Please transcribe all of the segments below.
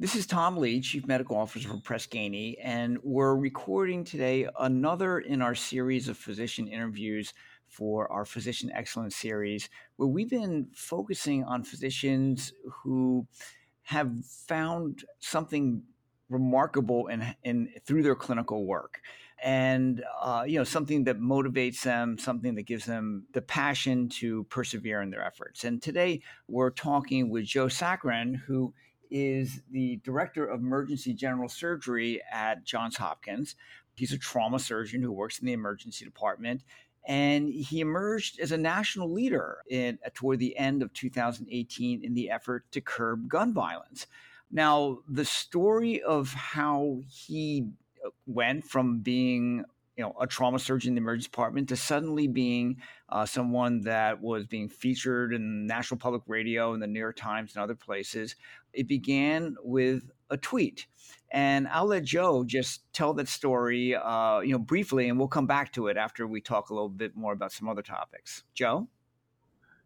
This is Tom Lee, Chief Medical Officer for Press Ganey, and we're recording today another in our series of physician interviews for our Physician Excellence series, where we've been focusing on physicians who have found something remarkable in, in through their clinical work. And uh, you know something that motivates them something that gives them the passion to persevere in their efforts. And today we're talking with joe Sakran who is the director of emergency general surgery at johns hopkins. He's a trauma surgeon who works in the emergency department and he emerged as a national leader in, toward the end of 2018 in the effort to curb gun violence. Now, the story of how he uh, went from being you know a trauma surgeon in the emergency department to suddenly being uh, someone that was being featured in national public radio and the New York Times and other places. It began with a tweet, and I'll let Joe just tell that story, uh, you know, briefly, and we'll come back to it after we talk a little bit more about some other topics. Joe.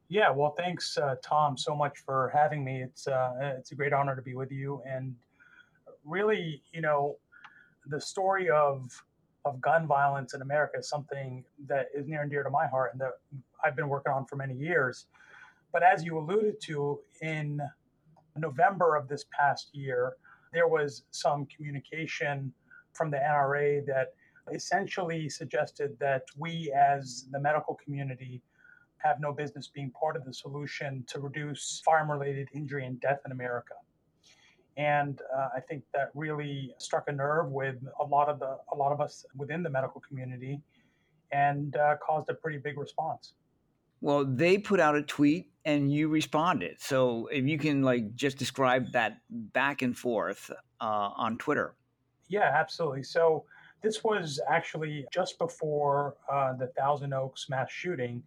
Yeah, well, thanks, uh, Tom, so much for having me. It's uh, it's a great honor to be with you, and really, you know, the story of of gun violence in America is something that is near and dear to my heart, and that I've been working on for many years. But as you alluded to, in November of this past year, there was some communication from the NRA that essentially suggested that we, as the medical community, have no business being part of the solution to reduce firearm related injury and death in America. And uh, I think that really struck a nerve with a lot of the a lot of us within the medical community, and uh, caused a pretty big response. Well, they put out a tweet and you responded. So if you can like just describe that back and forth uh, on Twitter. Yeah, absolutely. So this was actually just before uh, the Thousand Oaks mass shooting,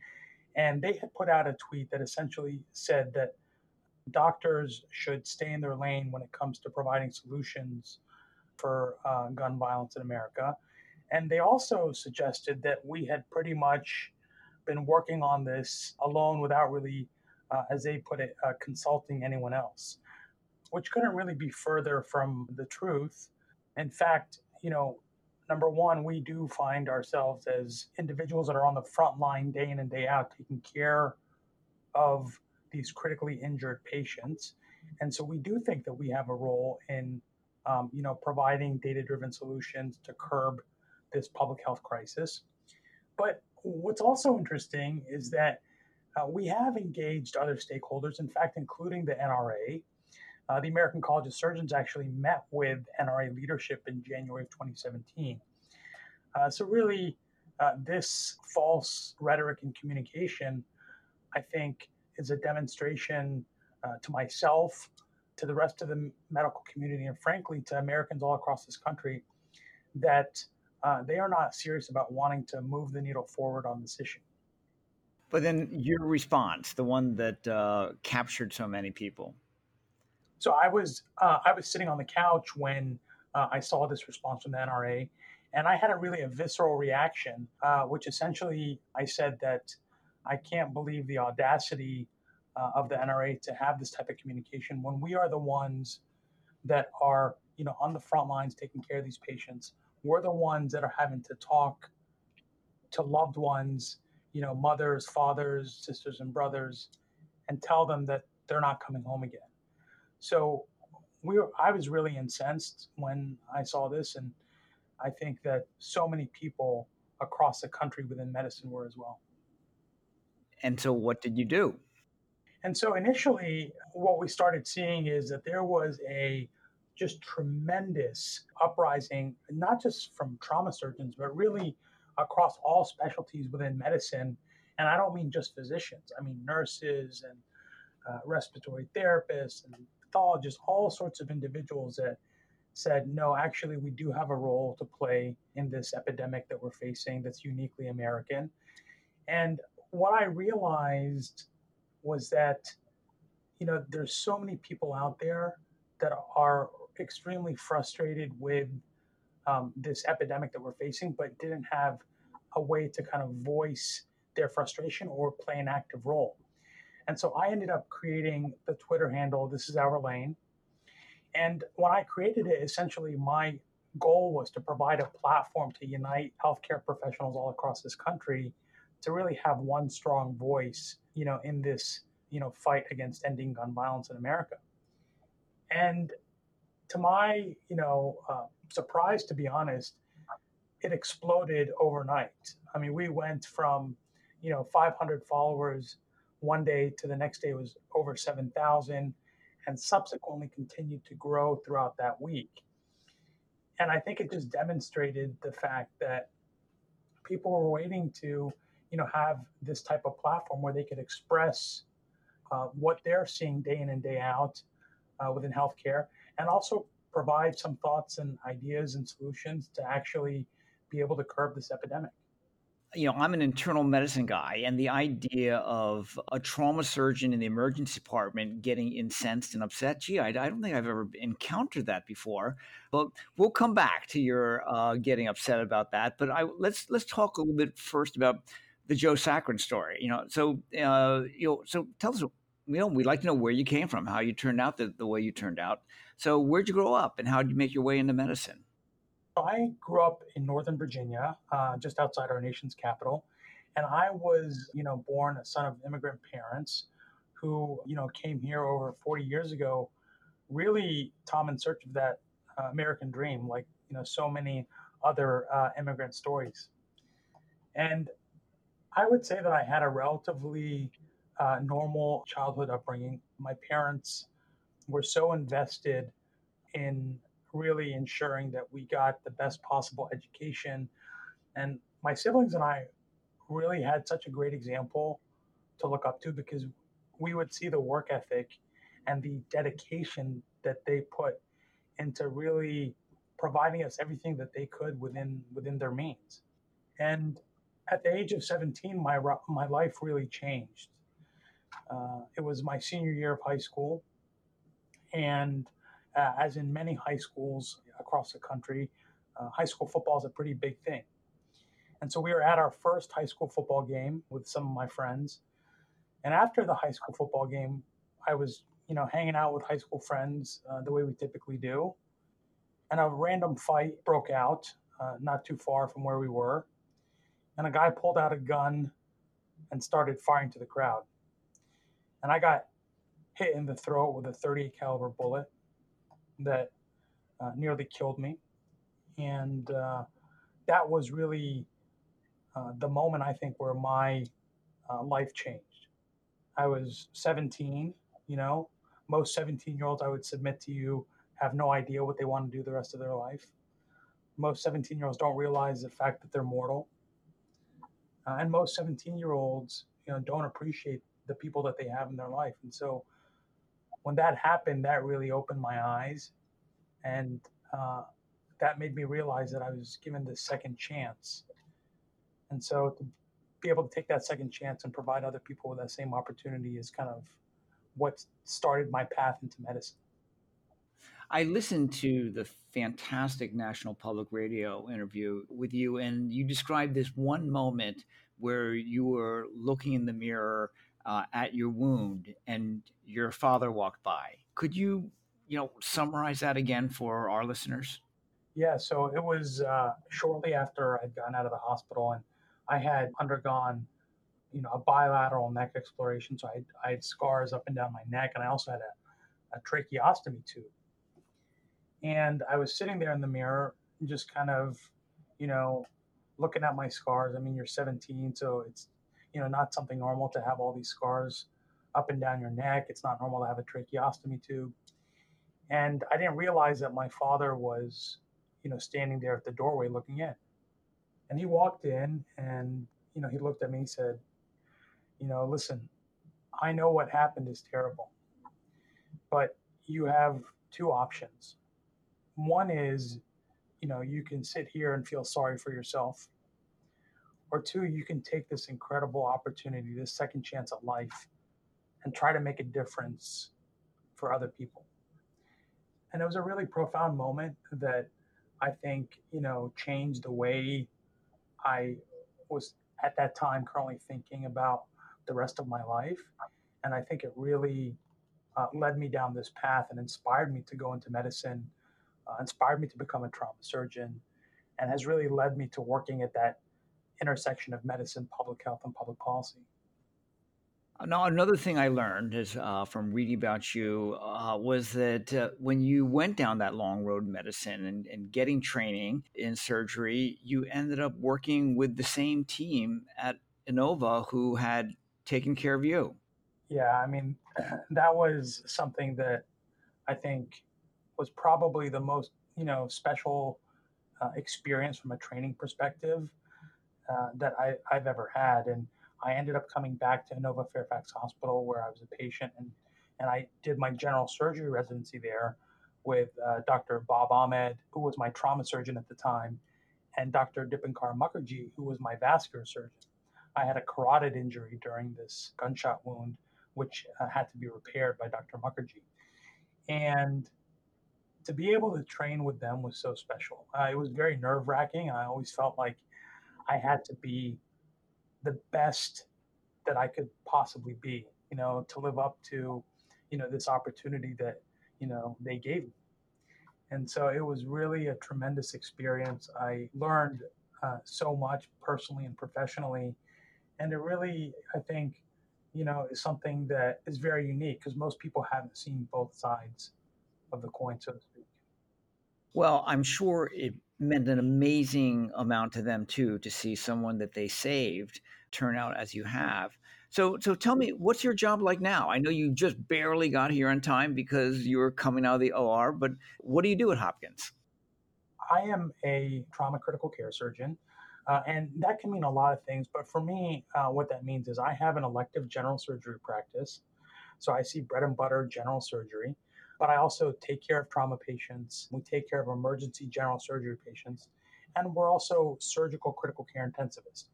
and they had put out a tweet that essentially said that doctors should stay in their lane when it comes to providing solutions for uh, gun violence in America. And they also suggested that we had pretty much been working on this alone without really, uh, as they put it, uh, consulting anyone else, which couldn't really be further from the truth. In fact, you know, number one, we do find ourselves as individuals that are on the front line day in and day out taking care of these critically injured patients. And so we do think that we have a role in, um, you know, providing data-driven solutions to curb this public health crisis. But what's also interesting is that uh, we have engaged other stakeholders, in fact, including the NRA, uh, the American College of Surgeons actually met with NRA leadership in January of 2017. Uh, so, really, uh, this false rhetoric and communication, I think, is a demonstration uh, to myself, to the rest of the medical community, and frankly, to Americans all across this country that uh, they are not serious about wanting to move the needle forward on this issue. But then your response, the one that uh, captured so many people. So I was uh, I was sitting on the couch when uh, I saw this response from the NRA, and I had a really a visceral reaction, uh, which essentially I said that I can't believe the audacity uh, of the NRA to have this type of communication when we are the ones that are you know on the front lines taking care of these patients. We're the ones that are having to talk to loved ones, you know, mothers, fathers, sisters, and brothers, and tell them that they're not coming home again. So we were, I was really incensed when I saw this, and I think that so many people across the country within medicine were as well. And so, what did you do? And so, initially, what we started seeing is that there was a just tremendous uprising, not just from trauma surgeons, but really across all specialties within medicine. And I don't mean just physicians, I mean nurses and uh, respiratory therapists and pathologists, all sorts of individuals that said, no, actually, we do have a role to play in this epidemic that we're facing that's uniquely American. And what I realized was that, you know, there's so many people out there that are extremely frustrated with um, this epidemic that we're facing, but didn't have a way to kind of voice their frustration or play an active role. And so I ended up creating the Twitter handle, This is Our Lane. And when I created it, essentially my goal was to provide a platform to unite healthcare professionals all across this country to really have one strong voice, you know, in this, you know, fight against ending gun violence in America. And to my, you know, uh, surprise, to be honest, it exploded overnight. I mean, we went from, you know, 500 followers one day to the next day was over 7,000 and subsequently continued to grow throughout that week. And I think it just demonstrated the fact that people were waiting to, you know, have this type of platform where they could express uh, what they're seeing day in and day out uh, within healthcare, and also provide some thoughts and ideas and solutions to actually be able to curb this epidemic you know, I'm an internal medicine guy, and the idea of a trauma surgeon in the emergency department getting incensed and upset, gee, I, I don't think I've ever encountered that before. But we'll come back to your uh, getting upset about that. But I, let's let's talk a little bit first about the Joe Sakran story. You know, so uh, you know, so tell us. You know, we'd like to know where you came from, how you turned out the, the way you turned out. So, where'd you grow up, and how did you make your way into medicine? I grew up in Northern Virginia, uh, just outside our nation's capital. And I was, you know, born a son of immigrant parents who, you know, came here over 40 years ago, really, Tom, in search of that uh, American dream, like, you know, so many other uh, immigrant stories. And I would say that I had a relatively uh, normal childhood upbringing. My parents were so invested in really ensuring that we got the best possible education. And my siblings and I really had such a great example to look up to because we would see the work ethic and the dedication that they put into really providing us everything that they could within within their means. And at the age of 17, my my life really changed. Uh, it was my senior year of high school, and uh, as in many high schools across the country, uh, high school football is a pretty big thing. And so we were at our first high school football game with some of my friends. And after the high school football game, I was, you know, hanging out with high school friends uh, the way we typically do. And a random fight broke out uh, not too far from where we were. And a guy pulled out a gun and started firing to the crowd. And I got hit in the throat with a 38 caliber bullet that uh, nearly killed me. And uh, that was really uh, the moment I think where my uh, life changed. I was 17, you know, most 17 year olds I would submit to you have no idea what they want to do the rest of their life. Most 17 year olds don't realize the fact that they're mortal. Uh, and most 17 year olds, you know, don't appreciate the people that they have in their life. And so, when that happened, that really opened my eyes, and uh, that made me realize that I was given the second chance. And so to be able to take that second chance and provide other people with that same opportunity is kind of what started my path into medicine. I listened to the fantastic National Public Radio interview with you, and you described this one moment where you were looking in the mirror uh, at your wound and your father walked by. Could you, you know, summarize that again for our listeners? Yeah, so it was uh, shortly after I'd gotten out of the hospital and I had undergone, you know, a bilateral neck exploration. So I had, I had scars up and down my neck, and I also had a, a tracheostomy tube. And I was sitting there in the mirror, just kind of, you know, looking at my scars. I mean, you're 17, so it's you know not something normal to have all these scars up and down your neck. It's not normal to have a tracheostomy tube. And I didn't realize that my father was, you know, standing there at the doorway looking in. And he walked in and, you know, he looked at me and said, you know, listen, I know what happened is terrible, but you have two options. One is, you know, you can sit here and feel sorry for yourself or two, you can take this incredible opportunity, this second chance at life, and try to make a difference for other people. And it was a really profound moment that I think, you know, changed the way I was at that time currently thinking about the rest of my life. And I think it really uh, led me down this path and inspired me to go into medicine, uh, inspired me to become a trauma surgeon, and has really led me to working at that intersection of medicine, public health, and public policy. Now, another thing I learned is uh, from reading about you uh, was that uh, when you went down that long road in medicine and, and, getting training in surgery, you ended up working with the same team at Inova who had taken care of you. Yeah, I mean, that was something that I think was probably the most, you know, special uh, experience from a training perspective uh, that I, I've ever had. And I ended up coming back to Inova Fairfax Hospital where I was a patient and, and I did my general surgery residency there with uh, Dr. Bob Ahmed, who was my trauma surgeon at the time, and Dr. Dipankar Mukherjee, who was my vascular surgeon. I had a carotid injury during this gunshot wound, which uh, had to be repaired by Dr. Mukherjee. And to be able to train with them was so special. Uh, it was very nerve wracking. I always felt like I had to be the best that I could possibly be, you know, to live up to, you know, this opportunity that, you know, they gave me. And so it was really a tremendous experience. I learned uh, so much personally and professionally. And it really, I think, you know, is something that is very unique because most people haven't seen both sides of the coin, so to speak. Well, I'm sure it meant an amazing amount to them too to see someone that they saved turn out as you have. So, so tell me, what's your job like now? I know you just barely got here on time because you were coming out of the OR, but what do you do at Hopkins? I am a trauma critical care surgeon, uh, and that can mean a lot of things. But for me, uh, what that means is I have an elective general surgery practice. So I see bread and butter general surgery, but I also take care of trauma patients. We take care of emergency general surgery patients, and we're also surgical critical care intensivists.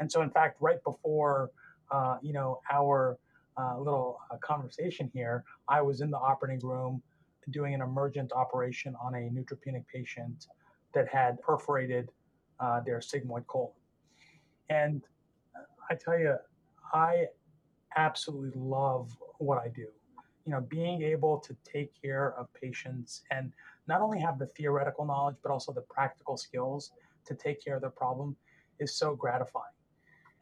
And so, in fact, right before uh, you know our uh, little uh, conversation here, I was in the operating room doing an emergent operation on a neutropenic patient that had perforated uh, their sigmoid colon. And I tell you, I absolutely love what I do. You know, being able to take care of patients and not only have the theoretical knowledge, but also the practical skills to take care of their problem is so gratifying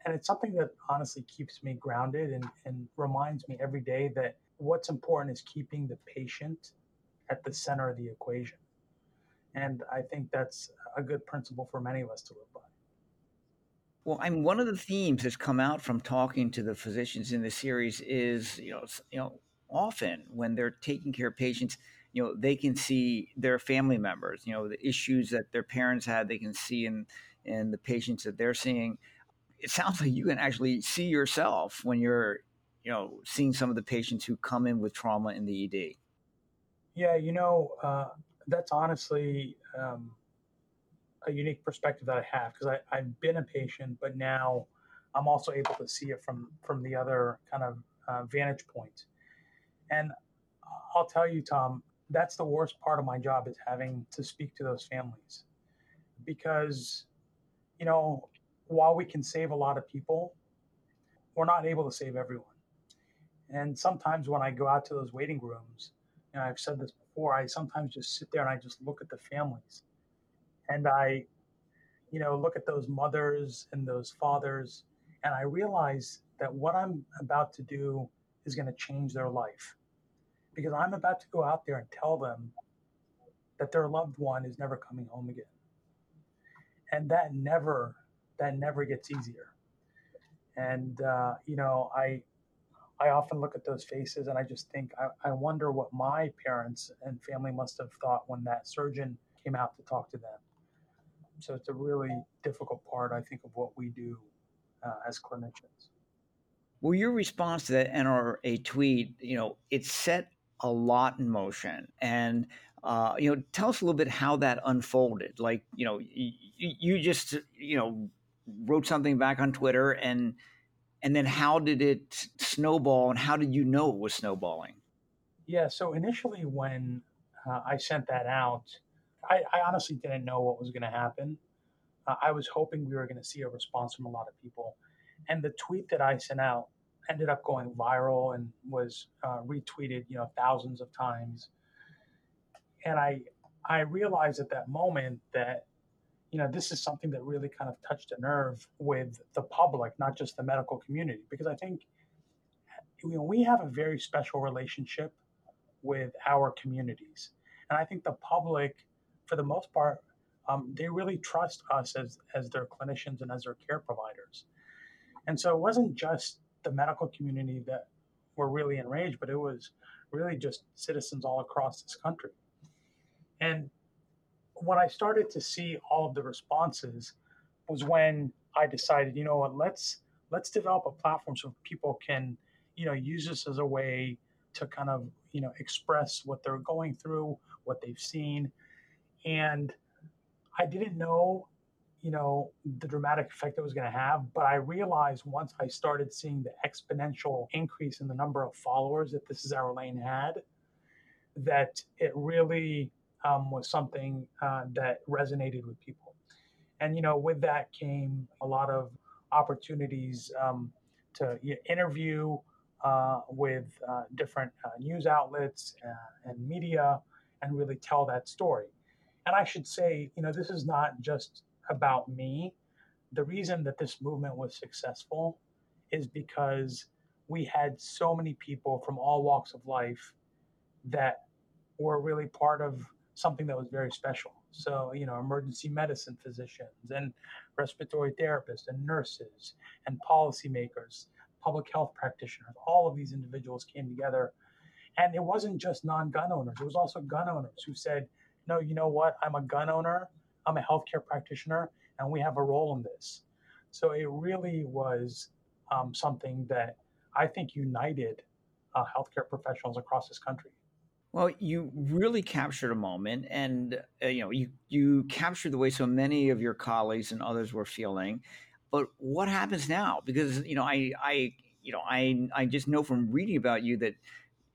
and it's something that honestly keeps me grounded and, and reminds me every day that what's important is keeping the patient at the center of the equation. And I think that's a good principle for many of us to live by. Well, I mean, one of the themes that's come out from talking to the physicians in the series is, you know, you know, often when they're taking care of patients, you know, they can see their family members, you know, the issues that their parents had, they can see in in the patients that they're seeing it sounds like you can actually see yourself when you're, you know, seeing some of the patients who come in with trauma in the ED. Yeah, you know, uh, that's honestly um, a unique perspective that I have because I've been a patient, but now I'm also able to see it from from the other kind of uh, vantage point. And I'll tell you, Tom, that's the worst part of my job is having to speak to those families because, you know, while we can save a lot of people, we're not able to save everyone. And sometimes when I go out to those waiting rooms, and I've said this before, I sometimes just sit there and I just look at the families. And I, you know, look at those mothers and those fathers, and I realize that what I'm about to do is going to change their life. Because I'm about to go out there and tell them that their loved one is never coming home again. And that never that never gets easier. And uh, you know, I I often look at those faces and I just think I, I wonder what my parents and family must have thought when that surgeon came out to talk to them. So it's a really difficult part, I think, of what we do uh, as clinicians. Well, your response to that NRA tweet, you know, it set a lot in motion, and uh, you know, tell us a little bit how that unfolded. Like, you know, you, you just, you know, wrote something back on Twitter and and then how did it snowball and how did you know it was snowballing? Yeah, so initially when uh, I sent that out, I, I, honestly didn't know what was going to happen. Uh, I was hoping we were going to see a response from a lot of people. And the tweet that I sent out ended up going viral and was uh, retweeted, you know, thousands of times. And I I realized at that moment that you know this is something that really kind of touched a nerve with the public, not just the medical community, because I think you know we have a very special relationship with our communities, and I think the public, for the most part, um, they really trust us as as their clinicians and as their care providers. And so it wasn't just the medical community that were really enraged, but it was really just citizens all across this country. And when I started to see all of the responses was when I decided, you know what, let's let's develop a platform so people can, you know, use this as a way to kind of, you know, express what they're going through, what they've seen. And I didn't know, you know, the dramatic effect it was going to have, but I realized once I started seeing the exponential increase in the number of followers that This Is Our Lane had, that it really um, was something uh, that resonated with people. And, you know, with that came a lot of opportunities um, to interview uh, with uh, different uh, news outlets uh, and media and really tell that story. And I should say, you know, this is not just about me. The reason that this movement was successful is because we had so many people from all walks of life that were really part of something that was very special. So, you know, emergency medicine physicians and respiratory therapists and nurses and policymakers, public health practitioners, all of these individuals came together. And it wasn't just non gun owners, it was also gun owners who said, no, you know what? I'm a gun owner, I'm a healthcare practitioner, and we have a role in this. So it really was um, something that I think united uh, healthcare professionals across this country. Well, you really captured a moment, and uh, you know you you captured the way so many of your colleagues and others were feeling. But what happens now? Because you know I I you know I I just know from reading about you that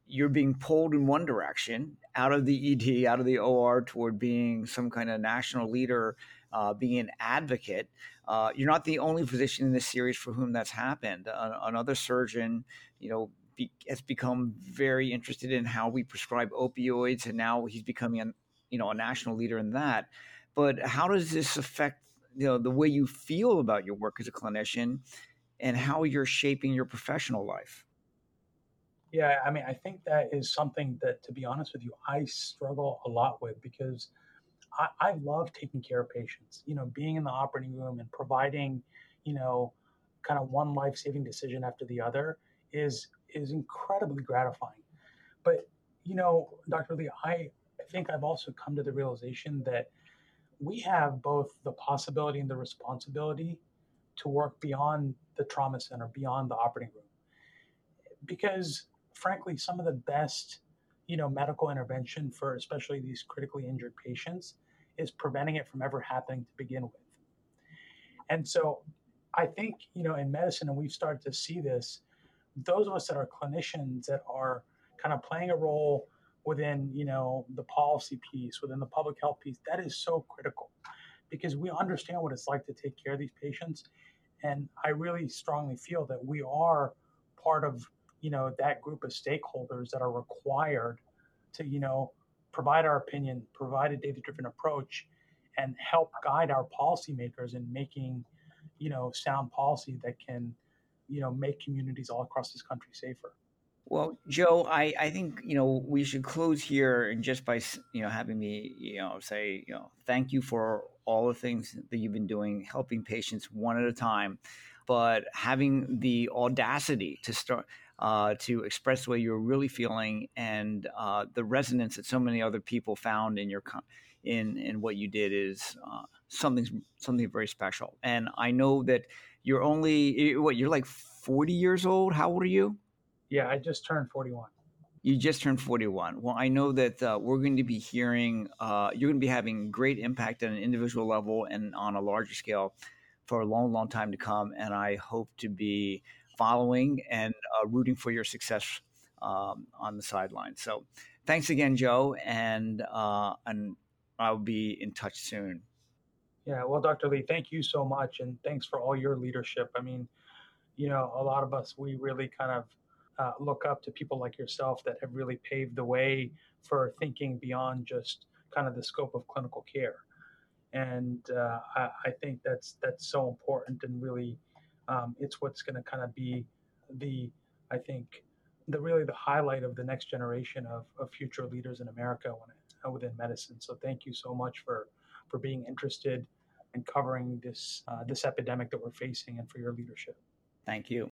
you're being pulled in one direction out of the ED, out of the OR, toward being some kind of national leader, uh, being an advocate. Uh, you're not the only physician in this series for whom that's happened. Another surgeon, you know, be, has become very interested in how we prescribe opioids, and now he's becoming a you know a national leader in that. But how does this affect you know the way you feel about your work as a clinician, and how you're shaping your professional life? Yeah, I mean, I think that is something that, to be honest with you, I struggle a lot with because I, I love taking care of patients. You know, being in the operating room and providing, you know, kind of one life-saving decision after the other is is incredibly gratifying. But you know, Dr. Lee, I think I've also come to the realization that we have both the possibility and the responsibility to work beyond the trauma center, beyond the operating room. Because frankly, some of the best, you know, medical intervention for especially these critically injured patients is preventing it from ever happening to begin with. And so I think, you know, in medicine, and we've started to see this, those of us that are clinicians that are kind of playing a role within, you know, the policy piece, within the public health piece, that is so critical because we understand what it's like to take care of these patients. And I really strongly feel that we are part of you know that group of stakeholders that are required to you know provide our opinion provide a data driven approach and help guide our policymakers in making you know sound policy that can you know make communities all across this country safer. Well, Joe, I, I think you know we should close here and just by you know having me you know say you know thank you for all the things that you've been doing, helping patients one at a time, but having the audacity to start uh, to express the way you're really feeling and uh, the resonance that so many other people found in your in in what you did is uh, something something very special. And I know that you're only what you're like 40 years old. How old are you? Yeah, I just turned 41. You just turned 41. Well, I know that uh, we're going to be hearing, uh, you're going to be having great impact at an individual level and on a larger scale for a long, long time to come. And I hope to be following and uh, rooting for your success um, on the sidelines. So, thanks again, Joe, and uh, and I'll be in touch soon. Yeah, well, Dr. Lee, thank you so much, and thanks for all your leadership. I mean, you know, a lot of us, we really kind of uh, look up to people like yourself that have really paved the way for thinking beyond just kind of the scope of clinical care. And uh, I, I, think that's that's so important, and really, um, it's what's going to kind of be the, I think, the really the highlight of the next generation of, of future leaders in America when uh, within medicine. So thank you so much for for being interested and covering this uh, this epidemic that we're facing, and for your leadership. Thank you.